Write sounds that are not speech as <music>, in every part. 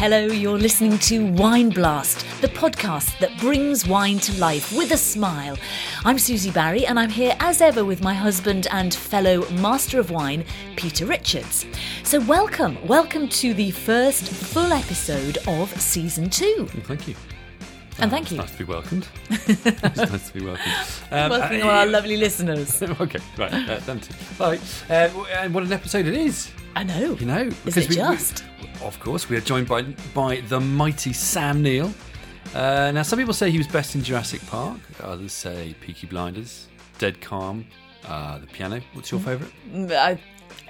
Hello, you're listening to Wine Blast, the podcast that brings wine to life with a smile. I'm Susie Barrie, and I'm here as ever with my husband and fellow master of wine, Peter Richards. So, welcome, welcome to the first full episode of season two. Thank you. And thank It's you. nice to be welcomed. <laughs> it's nice to be welcomed. Um, Welcoming uh, all our lovely listeners. <laughs> okay, right, uh, done too. Right, uh, and what an episode it is. I know. You know, it we, just? Of course, we are joined by by the mighty Sam Neill. Uh, now, some people say he was best in Jurassic Park. Others say Peaky Blinders, Dead Calm, uh, The Piano. What's your favourite? Mm, I,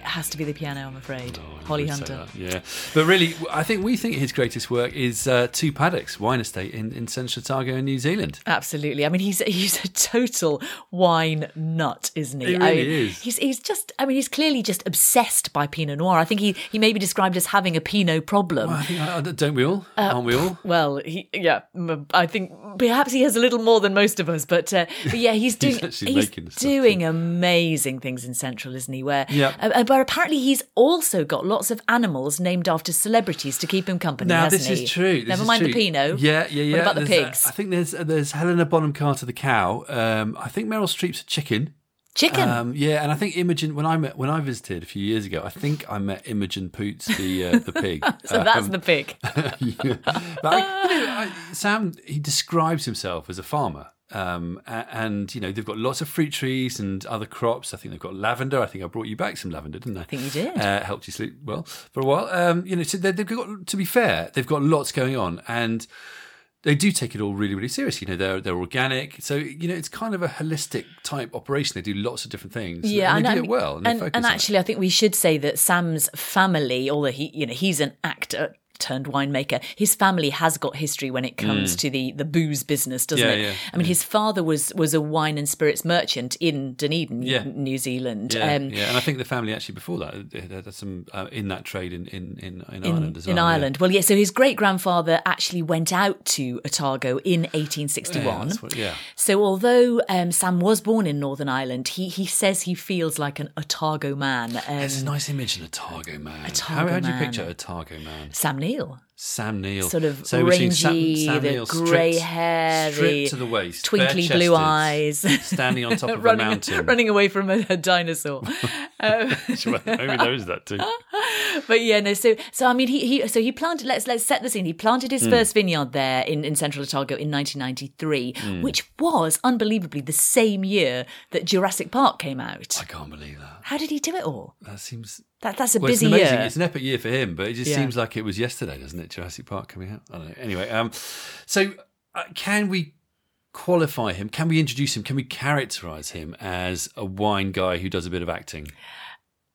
has to be the piano, I'm afraid. Oh, Holly Hunter. Yeah, but really, I think we think his greatest work is uh, Two Paddocks Wine Estate in, in Central Otago in New Zealand. Absolutely. I mean, he's he's a total wine nut, isn't he? He I mean, is. He's he's just. I mean, he's clearly just obsessed by Pinot Noir. I think he he may be described as having a Pinot problem. Well, I think, uh, don't we all? Aren't we all? <laughs> Well, he yeah, I think perhaps he has a little more than most of us, but uh, but yeah, he's <laughs> doing he's, making doing amazing things in Central, isn't he? Where Yeah. Uh, uh, but apparently he's also got lots of animals named after celebrities to keep him company. Now this he? is true. This Never is mind true. the Pinot. Yeah, yeah, yeah. What about the There's, uh, pigs? I think there's there's Helena Bonham Carter the cow. Um, I think Meryl Streep's a chicken. Chicken. Um, yeah, and I think Imogen when I met when I visited a few years ago, I think I met Imogen Poots the uh, the pig. <laughs> so that's Um, the pig. <laughs> yeah. I, you know, I, Sam he describes himself as a farmer. Um, and you know they've got lots of fruit trees and other crops. I think they've got lavender. I think I brought you back some lavender, didn't I? I think you did. Uh, helped you sleep well for a while. Um, you know, so they- they've got to be fair, they've got lots going on, and they do take it all really, really seriously. You know, they're they're organic, so you know it's kind of a holistic type operation. They do lots of different things. Yeah, and they and, do it well, and, and, and actually, I think we should say that Sam's family, although he, you know, he's an actor turned winemaker, his family has got history when it comes to the the booze business, doesn't Mm. Yeah, it? yeah, I mean, his father was was a wine and spirits merchant in Dunedin, Yeah. New Zealand. Yeah, um, yeah, and I think the family actually before that had some uh, in that trade in in in, in, Ireland as well. in. Ireland. Well, yeah, so his great grandfather actually went out to Otago in 1861. that's what- yeah. So although um, Sam was born in Northern Ireland, he he says he feels like an Otago man. Um, a nice image, an Otago man. Otago how, how do you picture Otago man? Sam Neill fail Sam Neill, sort of So we're seeing rangy, the grey stripped- hair, stripped to the waist, twinkly blue eyes, standing on top of <laughs> a mountain. running away from a, a dinosaur. <laughs> um, <laughs> Maybe is that too. but yeah, no. So, so I mean, he, he so he planted. Let's let's set the scene. He planted his first vineyard there in, in Central Otago in 1993, Hmm. which was unbelievably the same year that Jurassic Park came out. I can't believe that. How did he do it all? That seems. That that's a Well, it's busy an amazing. year. It's an epic year for him, but it just Yeah. seems like it was yesterday, doesn't it? Jurassic Park coming out. I don't know. Anyway, um, so uh, can we qualify him? Can we introduce him? Can we characterize him as a wine guy who does a bit of acting?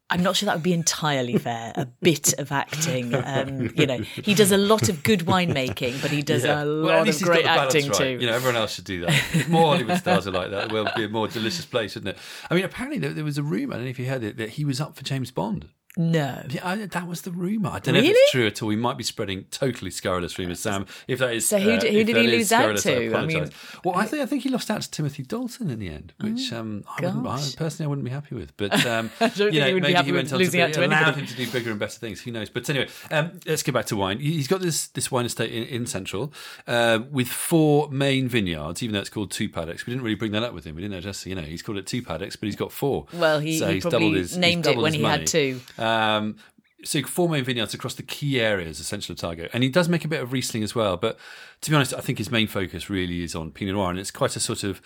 I'm not sure that would be entirely fair. A bit of acting, um, you know, he does a lot of good winemaking, but he does Yeah. a lot at of great the acting right. too. You know, everyone else should do that. If more Hollywood stars are like that, well, it'd be a more delicious place, wouldn't it? I mean, apparently there, there was a rumor. I don't know if you heard it that he was up for James Bond. No, Yeah, I, that was the rumor. I don't know if Really? it's true at all. We might be spreading totally scurrilous rumors, Sam. If that is, So who uh, did- who did he lose out scurrilous, I to? I mean- well, I think I think he lost out to Timothy Dalton in the end, which um, I wouldn't, I, Oh, personally I wouldn't be happy with. But <laughs> um, you know, he maybe he went on losing to out to allowed him to do bigger and better things. Who knows? But anyway, um, let's get back to wine. He's got this this wine estate in, in Central uh, with four main vineyards, even though it's called two paddocks. We didn't really bring that up with him. We didn't know just you know he's called it two paddocks, but he's got four. Well, he- So he he's probably doubled his, named it when he had two. Um, Um, so four main vineyards across the key areas of Central Otago, and he does make a bit of Riesling as well. But to be honest, I think his main focus really is on Pinot Noir, and it's quite a sort of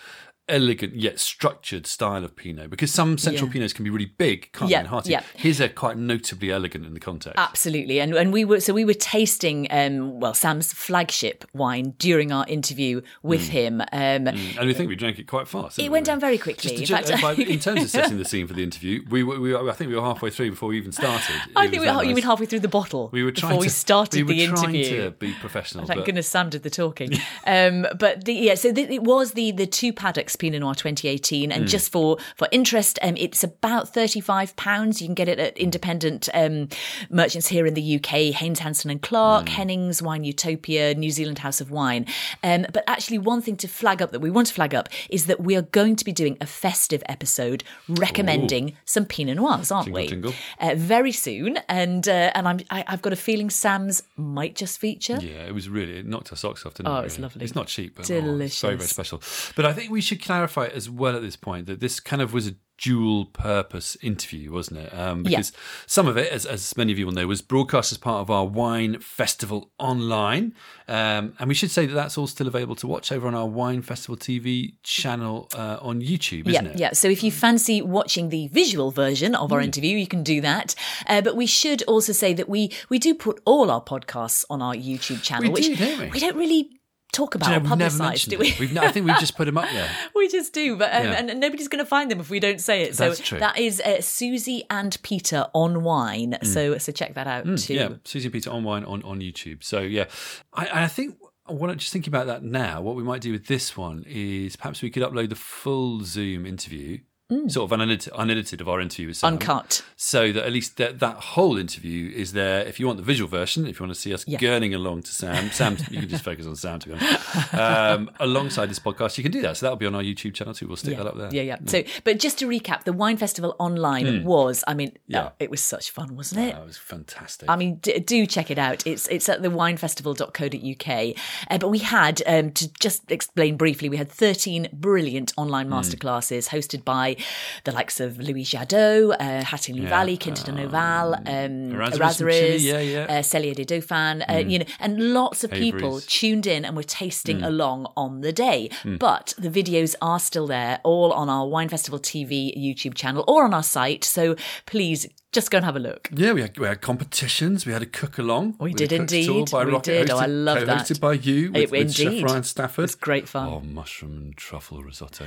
elegant yet structured style of Pinot because some Central Yeah. Pinots can be really big, can't Yeah, they, hearty. yeah. His are quite notably elegant in the context. Absolutely, and and we were so we were tasting um, well Sam's flagship wine during our interview with him. Um, and we think we drank it quite fast. It went we? down very quickly. Just In fact- I- in terms of setting the <laughs> scene for the interview, we, were- we were, I think we were halfway through before we even started. I It think we, that you mean halfway through the bottle we were trying before we to, started we were the trying interview. to be professional. Thank but goodness Sam did the talking. um, but the, yeah, so th- it was the the two paddocks Pinot Noir 2018. And just for for interest, um, it's about thirty five pounds. You can get it at independent um, merchants here in the UK: Haynes Hanson and Clark, Hennings, Wine Utopia, New Zealand House of Wine. Um, but actually, one thing to flag up that we want to flag up is that we are going to be doing a festive episode recommending some Pinot Noirs, aren't Jingle, we? jingle. Uh, very soon, and uh, and I'm I, I've got a feeling Sam's might just feature. Yeah, it was really it knocked our socks off, didn't it? Oh, it was really? lovely. It's not cheap, but oh, it's very very special. But I think we should clarify as well at this point that this kind of was a dual purpose interview, wasn't it? Um, Yeah. because some of it, as, as many of you will know, was broadcast as part of our wine festival online, um, and we should say that that's all still available to watch over on our wine festival TV channel uh, on YouTube, isn't yeah, it? yeah. So if you fancy watching the visual version of our interview, you can do that. Uh, but we should also say that we we do put all our podcasts on our YouTube channel, We which do, don't we? we don't really talk about you or know, publicise, do we? We've, I think we've just put them up there. <laughs> we just do, but um, Yeah. and nobody's going to find them if we don't say it. That's so true. that is uh, Susie and Peter on wine. So so check that out too. Hmm. Yeah, Susie and Peter on wine on, on YouTube. So yeah, I, I think what I'm just thinking about that now. What we might do with this one is perhaps we could upload the full Zoom interview, sort of unedited, unedited of our interview with Sam, Mm. Uncut. so that at least that, that whole interview is there. If you want the visual version, if you want to see us Yeah. gurning along to Sam, Sam, you can just focus on Sam to be honest. Um, <laughs> alongside this podcast, you can do that. So that'll be on our YouTube channel too. We'll stick that up there. Yeah, yeah. So, but just to recap, the wine festival online was, I mean, Hmm. Yeah. oh, it was such fun, wasn't it? That was fantastic. I mean, d- do check it out. It's it's at the winefestival.co.uk. Uh, but we had, um, to just explain briefly, we had 13 brilliant online Hmm. masterclasses hosted by the likes of Louis Jadot, uh, Hattingley Valley, Quinta de Noval, um, Errazuriz Errazuriz, from Chile, yeah, yeah. Uh, Cellier des Dauphins, uh, you know, and lots of people tuned in and were tasting along on the day. Hmm. But the videos are still there, all on our Wine Festival TV YouTube channel or on our site. So please just go and have a look. Yeah, we had, we had competitions. We had a cook along. We with did a cook's tour indeed. We Rocket, did. Oh, I love that. Co-hosted by you with, It- with Chef. Ryan Stafford. It's great fun. Oh, mushroom and truffle risotto.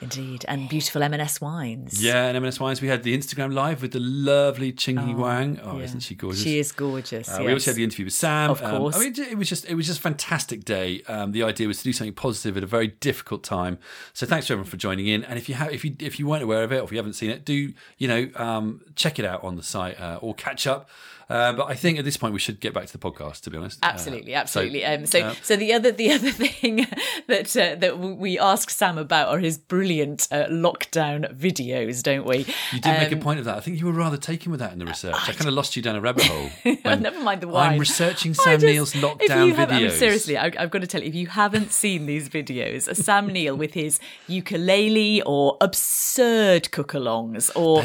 Indeed, and beautiful M&S wines. Yeah, and M&S Wines. We had the Instagram live with the lovely Ching-He Huang. Oh, Yeah. isn't she gorgeous? She is gorgeous. Uh, yes. We also had the interview with Sam. Of Um, course. I mean, it was just it was just a fantastic day. Um, the idea was to do something positive at a very difficult time. So thanks to everyone for joining in. And if you have if you if you weren't aware of it or if you haven't seen it, do you know um, check it out on the site uh, or catch up. Uh, but I think at this point we should get back to the podcast. To be honest, Uh, Absolutely, absolutely. so, um, so, uh, so the other, the other <laughs> thing that uh, that we ask Sam about are his brilliant uh, lockdown videos, don't we? You did make a Um, point of that. I think you were rather taken with that in the research. I, kind of lost you down a rabbit hole. <laughs> Never mind the wine. I'm researching <laughs> Sam just- Neill's if lockdown you have- I mean, videos. seriously, I, I've got to tell you, if you haven't seen these videos, Sam Neill with his ukulele or absurd cook-alongs or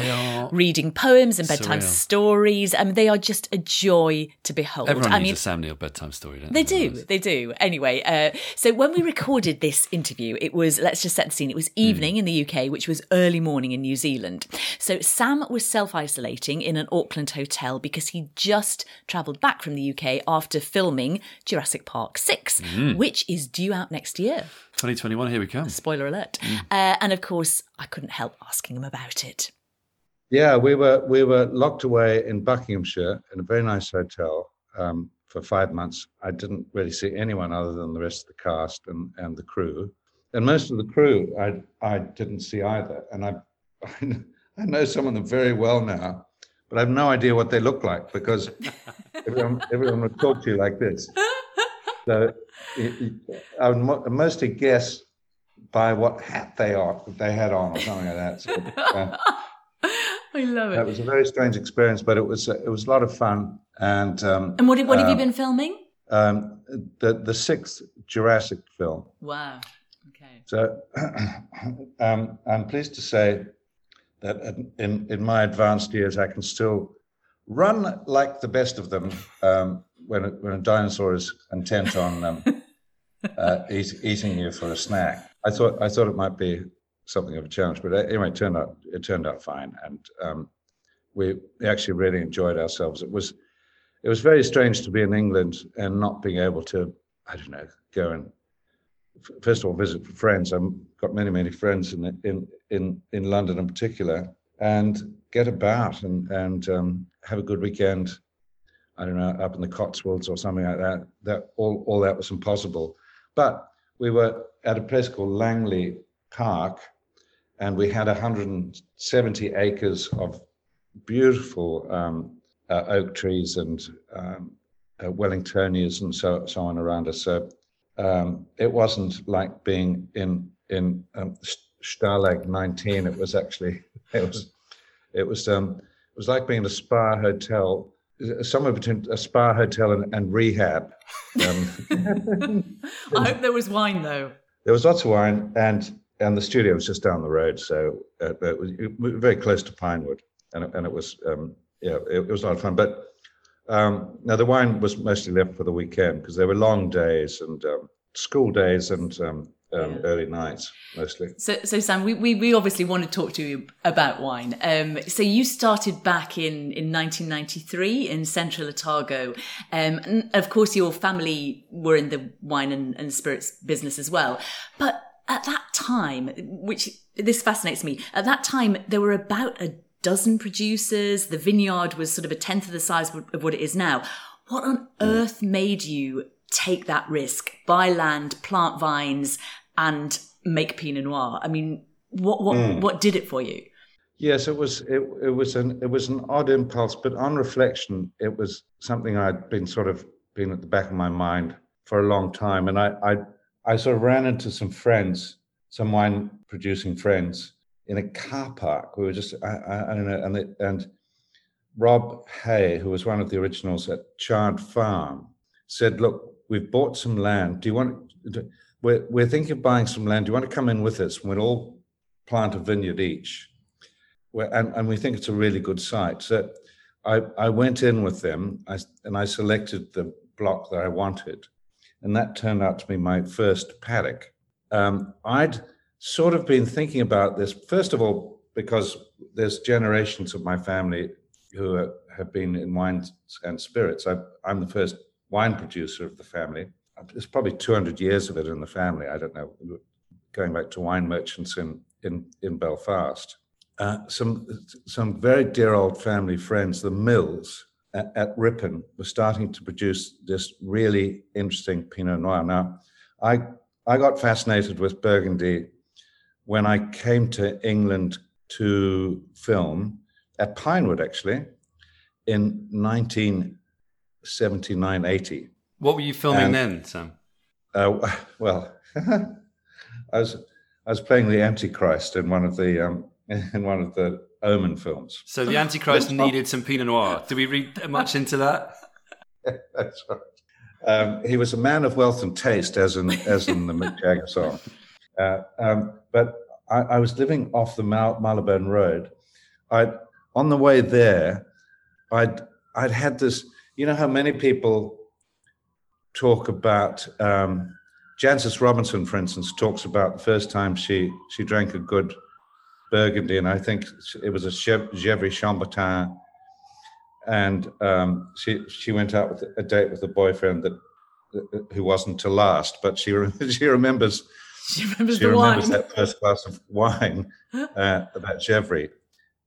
reading poems and bedtime surreal. stories, I mean, they are just a joy to behold. Everyone I needs mean, a Sam Neill bedtime story, don't They they? do, they do. Anyway, uh, so when we recorded this interview, it was, let's just set the scene, it was evening in the UK, which was early morning in New Zealand. So Sam was self isolating in an Auckland hotel because he just travelled back from the UK after filming Jurassic Park 6, which is due out next year. 2021, here we come. Spoiler alert. Uh, and of course, I couldn't help asking him about it. Yeah, we were we were locked away in Buckinghamshire in a very nice hotel um, for five months. I didn't really see anyone other than the rest of the cast and, and the crew, and most of the crew I I didn't see either. And I <laughs> I know some of them very well now, but I have no idea what they look like because <laughs> everyone everyone would talk to you like this. So I would mo- mostly guess by what hat they are they had on or something like that. So, uh, I love it. that was a very strange experience, but it was it was a lot of fun. And um, And what, what have you um, been filming? um, the the sixth Jurassic film. Wow. Okay. So <clears throat> um, I'm pleased to say that in in my advanced years, I can still run like the best of them um, when a, when a dinosaur is intent on um, <laughs> uh, eat, eating you for a snack. I thought I thought it might be something of a challenge, but anyway, it turned out it turned out fine, and um, we actually really enjoyed ourselves. It was it was very strange to be in England and not being able to I don't know go and first of all visit friends. I've got many many friends in in in in London in particular, and get about and and um, have a good weekend. I don't know up in the Cotswolds or something like that. That all all that was impossible, but we were at a place called Langley park, and we had 170 acres of beautiful um, uh, oak trees and um, uh, Wellingtonias and so, so on around us. So um, it wasn't like being in in um, Stalag 19. It was actually <laughs> it was it was um, it was like being in a spa hotel, somewhere between a spa hotel and, and rehab. Um, <laughs> I hope there was wine though. There was lots of wine, and and the studio was just down the road, so uh, it was very close to Pinewood, and and it was um, yeah, it, it was a lot of fun. But um, now the wine was mostly left for the weekend because there were long days and um, school days and um, um, early nights mostly. So, so Sam, we, we, we obviously want to talk to you about wine. Um, so you started back in, in 1993 in Central Otago. Um, and of course, your family were in the wine and, and spirits business as well. But at that time, which this fascinates me, at that time, there were about a dozen producers. The vineyard was sort of a tenth of the size of what it is now. What on earth made you take that risk, buy land, plant vines, and make Pinot Noir? I mean, what what mm. what did it for you? Yes, it was it, it was an it was an odd impulse, but on reflection, it was something I'd been sort of been at the back of my mind for a long time, and I I, I sort of ran into some friends, some wine producing friends, in a car park. We were just I, I, I don't know, and the, and Rob Hay, who was one of the originals at Chard Farm, said, "Look, we've bought some land. Do you want? We're we're thinking of buying some land. Do you want to come in with us? And We'll all plant a vineyard each, and and we think it's a really good site. So I I went in with them, I, and I selected the block that I wanted, and that turned out to be my first paddock. Um, I'd sort of been thinking about this first of all because there's generations of my family who are, have been in wines and spirits. I, I'm the first wine producer of the family. There's probably 200 years of it in the family. I don't know, going back to wine merchants in in, in Belfast. Uh, some some very dear old family friends, the Mills at, at, Rippon, were starting to produce this really interesting Pinot Noir. Now, I I got fascinated with Burgundy when I came to England to film at Pinewood, actually, in 19 79, 80. What were you filming and, then, Sam? Uh, <laughs> well, <laughs> I was I was playing the Antichrist in one of the um, <laughs> in one of the Omen films. So the Antichrist needed some Pinot Noir. Do we read much into that? <laughs> That's right. Um, he was a man of wealth and taste, as in as in the Mick Jagger song. Uh, um, but I, I, was living off the Mal- Marylebone Road. I on the way there, I'd I'd had this you know how many people talk about um, Jancis Robinson, for instance, talks about the first time she she drank a good Burgundy, and I think it was a Gevrey Chambertin, and um, she she went out with a date with a boyfriend that who wasn't to last, but she <laughs> she remembers she remembers, she remembers that first glass of wine uh, about Gevrey,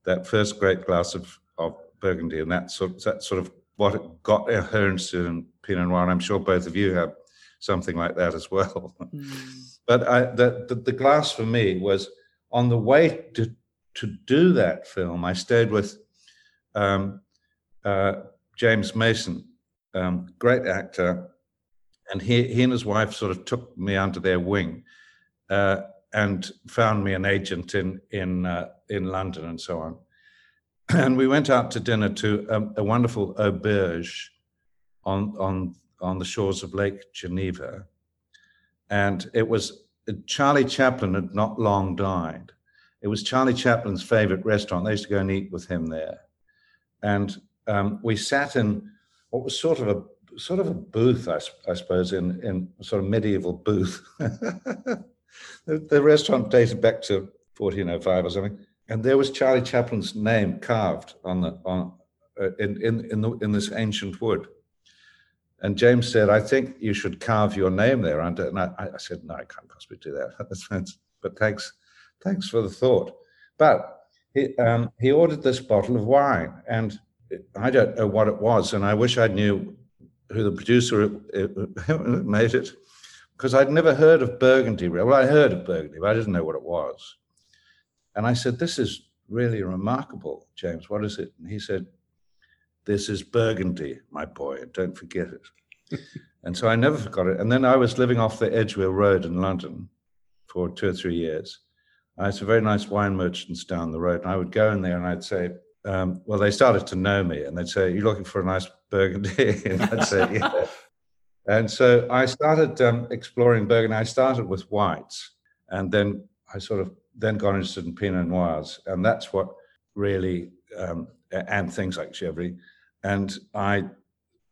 that first great glass of of Burgundy, and that sort that sort of what got her interested in Pinot Noir. And I'm sure both of you have something like that as well. Mm. <laughs> but I, the, the, the glass for me was on the way to to do that film. I stayed with um, uh, James Mason, um, great actor, and he he and his wife sort of took me under their wing. Uh, and found me an agent in in uh, in London and so on <clears throat> and we went out to dinner to a, a, wonderful auberge on on on the shores of Lake Geneva, and it was Charlie Chaplin had not long died. It was Charlie Chaplin's favorite restaurant. They used to go and eat with him there, and um, we sat in what was sort of a sort of a booth, I, I suppose, in in sort of medieval booth. <laughs> the, the restaurant dated back to 1405 or something and there was Charlie Chaplin's name carved on the on uh, in in in, the, in this ancient wood. And James said, "I think you should carve your name there." And I, I said, "No, I can't possibly do that." <laughs> but thanks, thanks for the thought. But he um, he ordered this bottle of wine, and I don't know what it was, and I wish I knew who the producer <laughs> made it, because I'd never heard of Burgundy. Well, I heard of Burgundy, but I didn't know what it was. And I said, This is really remarkable, James. What is it? And he said, This is Burgundy, my boy, and don't forget it. <laughs> and so I never forgot it. And then I was living off the Edgware Road in London for two or three years. I had some very nice wine merchants down the road, and I would go in there and I'd say, um, well, they started to know me, and they'd say, "You're looking for a nice Burgundy?" <laughs> and I'd say, "Yeah." <laughs> And so I started um, exploring Burgundy. I started with whites, and then I sort of then got interested in Pinot Noirs, and that's what really um, and things like Gevrey. And I,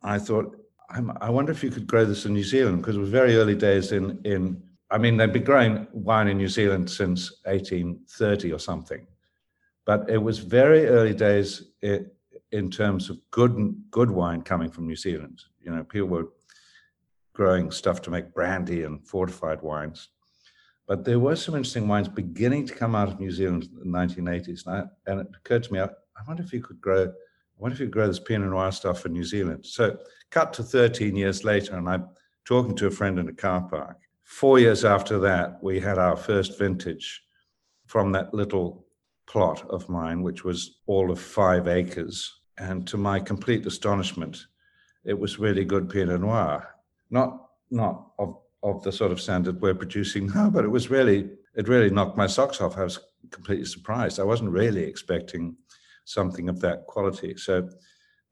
I thought, i wonder if you could grow this in New Zealand because it was very early days in in. I mean, they've been growing wine in New Zealand since 1830 or something, but it was very early days in, in terms of good good wine coming from New Zealand. You know, people were growing stuff to make brandy and fortified wines. But there were some interesting wines beginning to come out of New Zealand in the 1980s. And, I, and it occurred to me, I, wonder if you could grow, I wonder if you could grow this Pinot Noir stuff in New Zealand. So cut to 13 years later, and I'm talking to a friend in a car park. Four years after that, we had our first vintage from that little plot of mine, which was all of five acres. And to my complete astonishment, it was really good Pinot Noir not not of of the sort of standard we're producing now, but it was really it really knocked my socks off. I was completely surprised. I wasn't really expecting something of that quality. So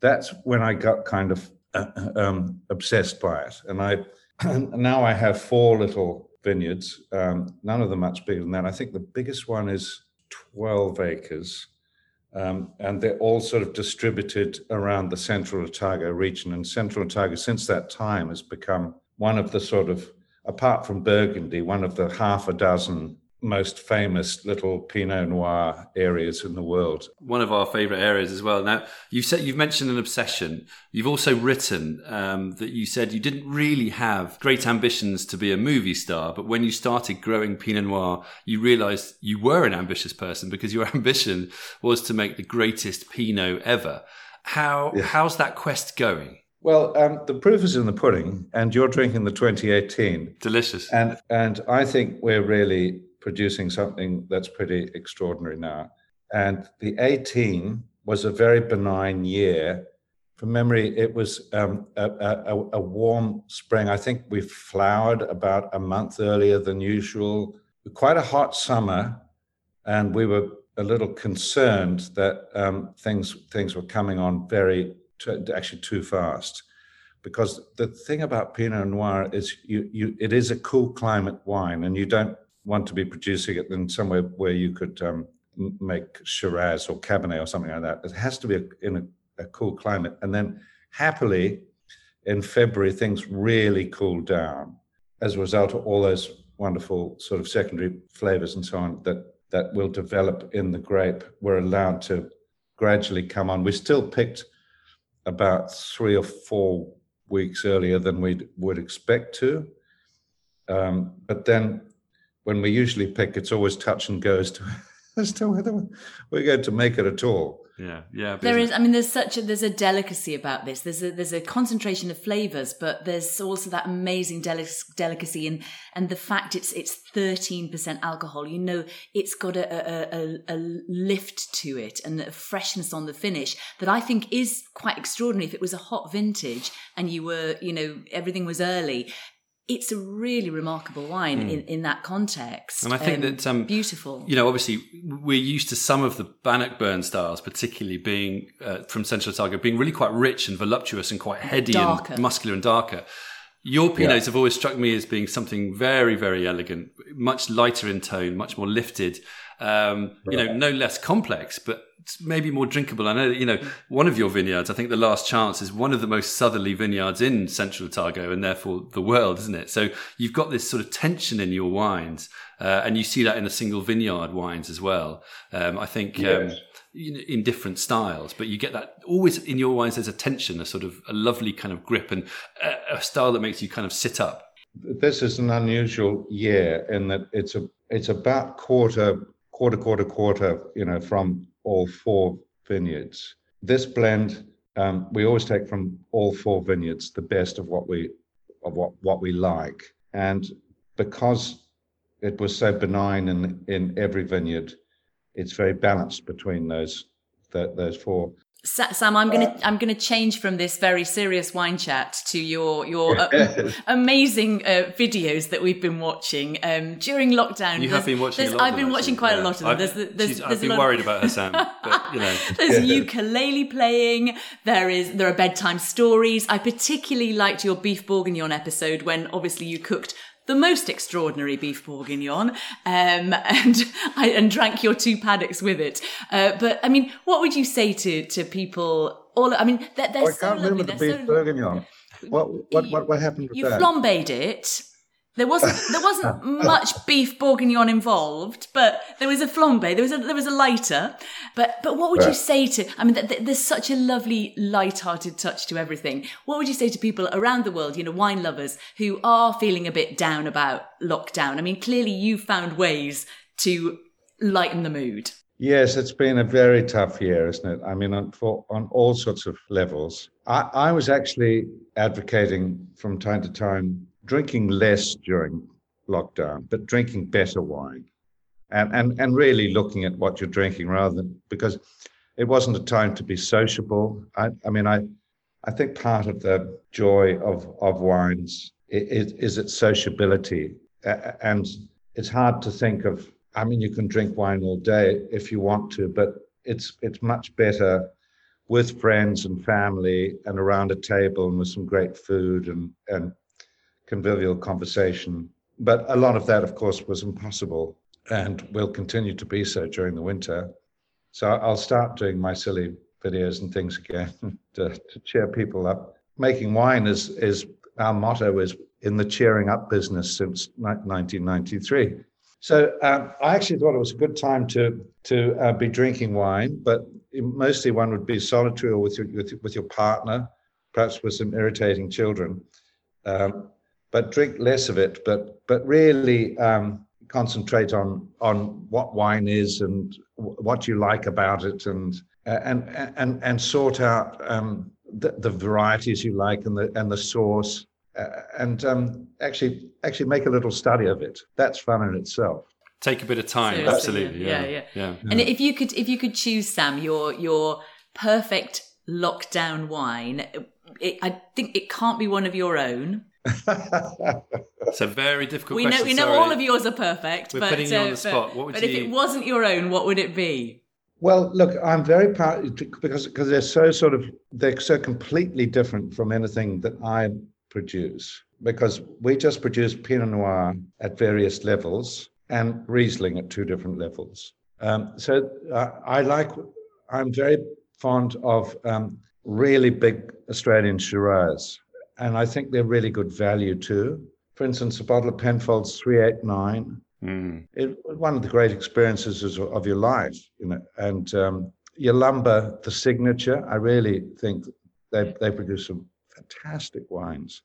that's when I got kind of uh, um, obsessed by it. And I <clears throat> now I have four little vineyards, um, none of them much bigger than that. I think the biggest one is 12 acres. Um, and they're all sort of distributed around the Central Otago region. And Central Otago, since that time, has become one of the sort of, apart from Burgundy, one of the half a dozen most famous little Pinot Noir areas in the world. One of our favourite areas as well. Now, you've said you've mentioned an obsession. You've also written um, that you said you didn't really have great ambitions to be a movie star, but when you started growing Pinot Noir, you realised you were an ambitious person because your <laughs> ambition was to make the greatest Pinot ever. How yeah. how's that quest going? Well, um, the proof is in the pudding, and you're drinking the 2018. Delicious. And and I think we're really producing something that's pretty extraordinary now. And the 18 was a very benign year. From memory, it was um, a, a, a, warm spring. I think we flowered about a month earlier than usual. Quite a hot summer, and we were a little concerned that um, things things were coming on very actually too fast because the thing about Pinot Noir is you, you it is a cool climate wine, and you don't want to be producing it in somewhere where you could um, make Shiraz or Cabernet or something like that. It has to be a, in a, a, cool climate. And then happily, in February, things really cooled down as a result of all those wonderful sort of secondary flavors and so on that that will develop in the grape. We're allowed to gradually come on. We still picked about three or four weeks earlier than we would expect to. Um, but then when we usually pick, it's always touch and go as to, <laughs> as to whether we're going to make it at all. Yeah, yeah. There is. I mean, there's such a there's a delicacy about this. There's a there's a concentration of flavors, but there's also that amazing delic- delicacy and and the fact it's it's 13 percent alcohol. You know, it's got a, a, a a lift to it and a freshness on the finish that I think is quite extraordinary. If it was a hot vintage and you were, you know, everything was early, it's a really remarkable wine mm. in, in that context. And I think um, that um, beautiful. You know, obviously, we're used to some of the Bannockburn styles, particularly being uh, from Central Otago, being really quite rich and voluptuous and quite heady darker. and muscular and darker. Your Pinots yeah. have always struck me as being something very, very elegant, much lighter in tone, much more lifted. Um. You know, no less complex, but maybe more drinkable. I know that, you know, one of your vineyards, I think the Last Chance is one of the most southerly vineyards in central Otago and therefore the world, isn't it? So you've got this sort of tension in your wines, uh, and you see that in the single vineyard wines as well. Um, I think, um, yes. um, in different styles, but you get that always in your wines. There's a tension, a sort of a lovely kind of grip, and a, a style that makes you kind of sit up. This is an unusual year in that it's a it's about quarter quarter quarter quarter, you know, from all four vineyards. This blend, um, we always take from all four vineyards the best of what we of what what we like. and because it was so benign in in every vineyard, it's very balanced between those the, those four. Sam, I'm gonna I'm gonna change from this very serious wine chat to your your uh, <laughs> amazing uh, videos that we've been watching um, during lockdown. You have been watching. I've been watching quite yeah. a lot of them. I've, there's, there's, there's I've been worried of, about her, Sam. But, you know, <laughs> there's ukulele playing. There is there are bedtime stories. I particularly liked your beef bourguignon episode when obviously you cooked the most extraordinary beef bourguignon, um, <laughs> and I, and drank your two paddocks with it. Uh, but I mean, what would you say to to people? All I mean, they're, they're oh, I so can't lovely. remember the beef so, bourguignon. What what what what happened with you that? You flambéed it there wasn't there wasn't <laughs> much beef bourguignon involved, but there was a flambe, there was a there was a lighter. But but what would you say to? I mean, th- th- there's such a lovely light-hearted touch to everything. What would you say to people around the world, you know, wine lovers who are feeling a bit down about lockdown? I mean, clearly you found ways to lighten the mood. Yes, it's been a very tough year, isn't it? I mean, on, for, on all sorts of levels. I, I was actually advocating from time to time drinking less during lockdown, but drinking better wine, and and and really looking at what you're drinking rather than because it wasn't a time to be sociable. I, I mean, I I think part of the joy of of wines is, is its sociability, and it's hard to think of. I mean, you can drink wine all day if you want to, but it's it's much better with friends and family and around a table and with some great food and and convivial conversation. But a lot of that, of course, was impossible and will continue to be so during the winter. So I'll start doing my silly videos and things again <laughs> to, to cheer people up. Making wine is, is our motto is in the cheering up business since 1993. So um, I actually thought it was a good time to to uh, be drinking wine, but mostly one would be solitary or with your with, with your partner, perhaps with some irritating children. Um, but drink less of it. But but really um, concentrate on on what wine is and w- what you like about it, and uh, and and and sort out um, the, the, varieties you like and the and the source, uh, and um, actually actually make a little study of it. That's fun in itself. Take a bit of time, Seriously, absolutely. Yeah. Yeah, yeah, yeah. And if you could if you could choose, Sam, your your perfect lockdown wine. It, I think it can't be one of your own it's a very difficult we question. Know, we know Sorry. all of yours are perfect. We're but, putting you on the uh, spot. What would but you... if it wasn't your own, what would it be? Well, look, I'm very proud because because they're so sort of they're so completely different from anything that I produce. Because we just produce Pinot Noir at various levels and Riesling at two different levels. Um, so uh, I like. I'm very fond of um, really big Australian Shiraz and I think they're really good value too. For instance, a bottle of Penfolds 389, mm. it, one of the great experiences of your life, you know. And um, Yalumba, the signature, I really think they, they produce some fantastic wines.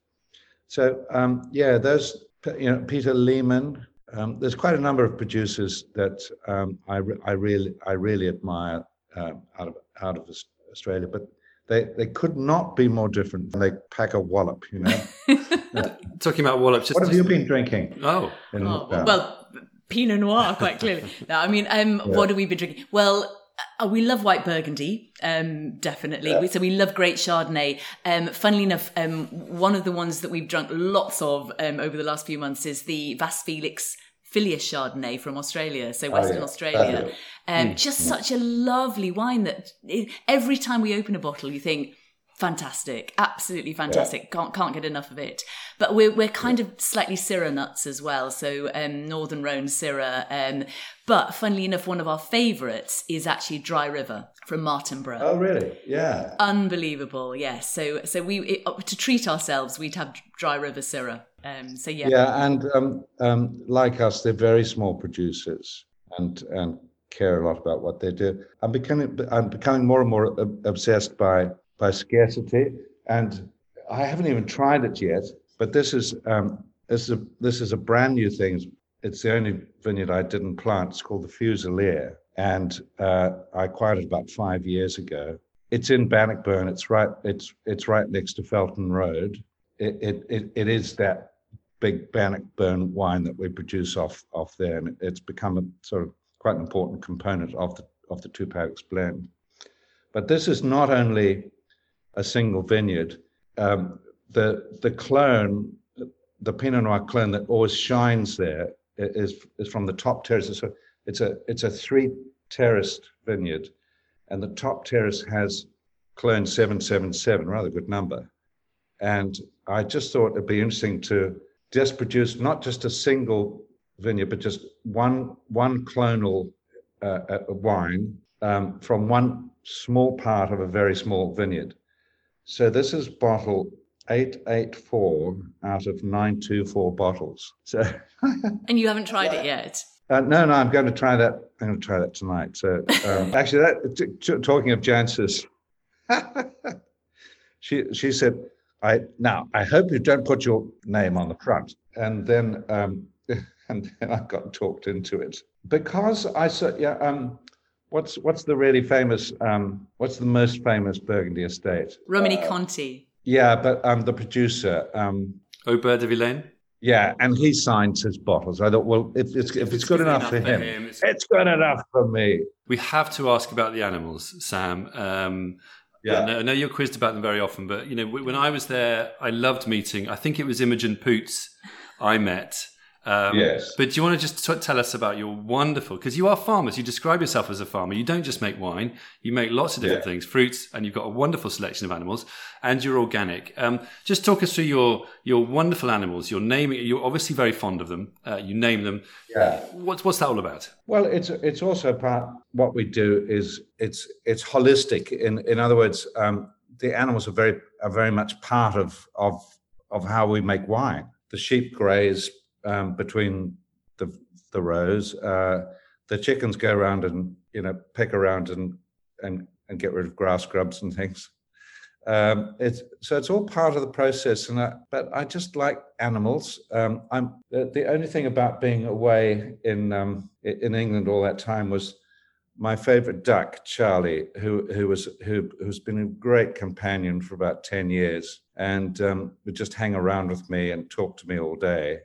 So, um, yeah, those, you know, Peter Lehmann. um, there's quite a number of producers that um, I, I really I really admire uh, out of out of Australia, but they they could not be more different. They pack a wallop, you know. <laughs> Talking about wallops. Just, what have you been drinking? Oh, oh well, Pinot Noir, quite clearly. <laughs> no, I mean, um, yeah. what have we been drinking? Well. Uh, we love white Burgundy, um, definitely. Yeah. So we love great Chardonnay. Um, funnily enough, um, one of the ones that we've drunk lots of um, over the last few months is the Vasse Felix Filius Chardonnay from Australia, so Western oh, yeah. Australia. Um, mm, just mm. such a lovely wine that every time we open a bottle, you think, fantastic, absolutely fantastic. Yeah. Can't can't get enough of it. But we're we're kind yeah. of slightly Syrah nuts as well. So um, Northern Rhone Syrah. Um, but funnily enough, one of our favourites is actually Dry River from Martinborough. Oh, really? Yeah. Unbelievable. Yes. So so we it, to treat ourselves, we'd have Dry River Syrah. Um, so yeah. Yeah, and um, um, like us, they're very small producers, and and care a lot about what they do. I'm becoming I'm becoming more and more obsessed by by scarcity, and I haven't even tried it yet. But this is um, this is a, this is a brand new thing. It's the only vineyard I didn't plant. It's called the Fusilier, and uh, I acquired it about five years ago. It's in Bannockburn. It's right. It's it's right next to Felton Road. It it it, it is that big Bannockburn wine that we produce off off there, and it's become a sort of quite an important component of the of the Two Paddocks blend. But this is not only a single vineyard. Um, the the clone, the Pinot Noir clone that always shines there is is from the top terrace. A it's a, it's a three terraced vineyard, and the top terrace has clone seven seven seven, rather good number. And I just thought it'd be interesting to just produced not just a single vineyard, but just one one clonal uh, uh, wine um, from one small part of a very small vineyard. So this is bottle 884 out of 924 bottles. So <laughs> And you haven't tried it yet. Uh, no, no, I'm going to try that. I'm going to try that tonight. So um, <laughs> actually, that t- t- talking of Jancis, <laughs> she she said, "I now I hope you don't put your name on the front." And then um, <laughs> and then I got talked into it because I said, "Yeah, um, what's what's the really famous? Um, what's the most famous Burgundy estate? Romanée Conti. Yeah, but um, the producer, um, Aubert de Villaine. yeah, and he signs his bottles. I thought, well, if it's if, it's good enough, for him, it's- it's good enough for me. We have to ask about the animals, Sam. Um, Know, I know you're quizzed about them very often, but you know when I was there, I loved meeting. I think it was Imogen Poots I met. Um, Yes. But do you want to just t- tell us about your wonderful? Because you are farmers. You describe yourself as a farmer. You don't just make wine. You make lots of different Yeah. things, fruits, and you've got a wonderful selection of animals. And you're organic. Um, just talk us through your your wonderful animals. You're naming. You're obviously very fond of them. Uh, you name them. Yeah. What's what's that all about? Well, it's it's also part what we do is it's it's holistic. In in other words, um, the animals are very are very much part of of of how we make wine. The sheep graze um, between the the rows. Uh, the chickens go around and you know pick around and and and get rid of grass grubs and things. Um, it's so it's all part of the process, and I, but I just like animals. Um, I'm the, the only thing about being away in um, in England all that time was my favorite duck, Charlie, who who was who who's been a great companion for about ten years, and um, would just hang around with me and talk to me all day.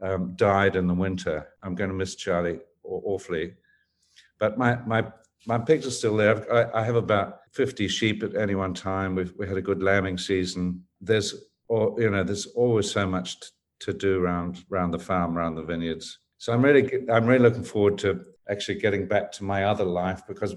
Um, died in the winter. I'm going to miss Charlie awfully, but my my my pigs are still there. I, I have about 50 sheep at any one time. We've we had a good lambing season. There's or you know there's always so much t- to do around around the farm, around the vineyards. So I'm really I'm really looking forward to actually getting back to my other life because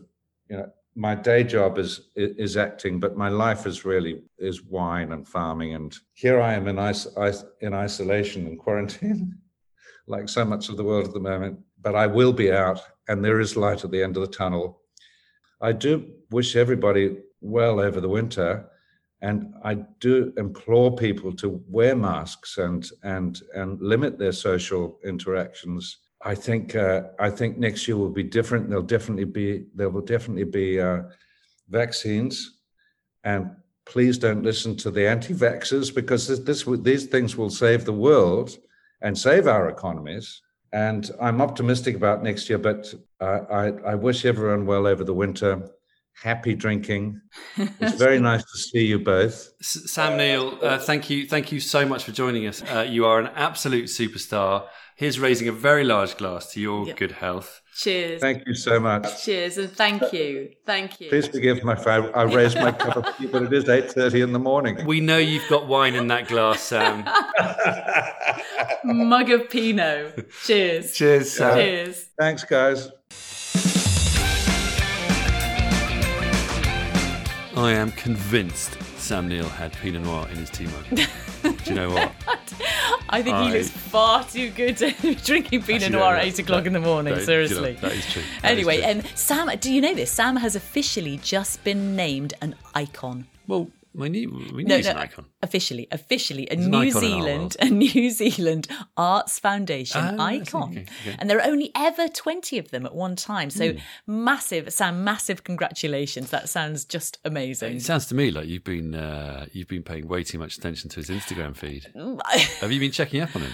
you know my day job is is acting, but my life is really is wine and farming. And here I am in is, in isolation and quarantine, <laughs> like so much of the world at the moment. But I will be out, and there is light at the end of the tunnel. I do wish everybody well over the winter, and I do implore people to wear masks and and and limit their social interactions. I think uh, I think next year will be different. There'll definitely be there will definitely be uh, vaccines, and please don't listen to the anti-vaxxers because this, this these things will save the world and save our economies. And I'm optimistic about next year, but uh, I, I wish everyone well over the winter. Happy drinking. It's very <laughs> nice to see you both. Sam Neill, uh, thank you, thank you so much for joining us. Uh, you are an absolute superstar. Here's raising a very large glass to your Yep. good health. Cheers. Thank you so much. Cheers and thank you. Thank you. Please forgive my if I, I raised my cup of tea, but it is 8.30 in the morning. We know you've got wine in that glass, Sam. <laughs> Mug of Pinot. Cheers. Cheers, Sam. Cheers. Thanks, guys. I am convinced Sam Neill had Pinot Noir in his tea mug. <laughs> Do you know what? <laughs> <laughs> I think I- he looks far too good to be drinking Pinot Actually, Noir no, at 8 o'clock that- in the morning, that- do you know, seriously. that is true. That is Anyway, true. Um, and Sam, do you know this? Sam has officially just been named an icon. Well, we need, we need No, an no, icon. officially, officially, a New Zealand, a New <laughs> Zealand Arts Foundation see. icon, Okay, okay. and there are only ever twenty of them at one time. So Hmm. massive, Sam, massive congratulations! That sounds just amazing. It sounds to me like you've been uh, you've been paying way too much attention to his Instagram feed. <laughs> Have you been checking up on him?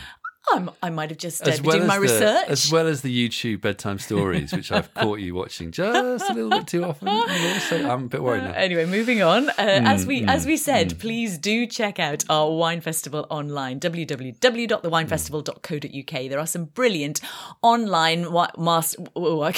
I'm, I might have just uh, been doing my the, research. As well as the YouTube bedtime stories, which I've caught you watching just a little bit too often. Also, I'm a bit worried now. Anyway, moving on. Uh, mm, as we mm, as we said, mm. please do check out our wine festival online www.thewinefestival.co.uk. There are some brilliant online wa- master oh, <laughs>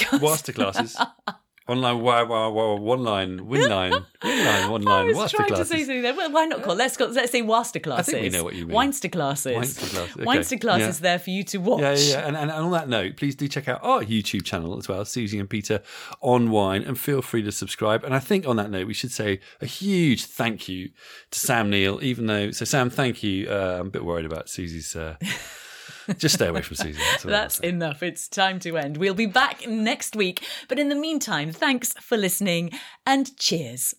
Online, why, why, why, one line, win line, win line, one line. <laughs> I was trying to say something there. Well, why not call? Let's go. Let's say Waster classes. I think we know what you mean. Weinster classes. Weinster classes. Okay. Weinster classes yeah. there for you to watch. Yeah, yeah. yeah. And, and, and on that note, please do check out our YouTube channel as well, Susie and Peter on wine, and feel free to subscribe. And I think on that note, we should say a huge thank you to Sam Neill. Even though, so Sam, thank you. Uh, I'm a bit worried about Susie's. Uh, <laughs> just stay away from Susan. That's, That's enough. It's time to end. We'll be back next week. But in the meantime, thanks for listening and cheers.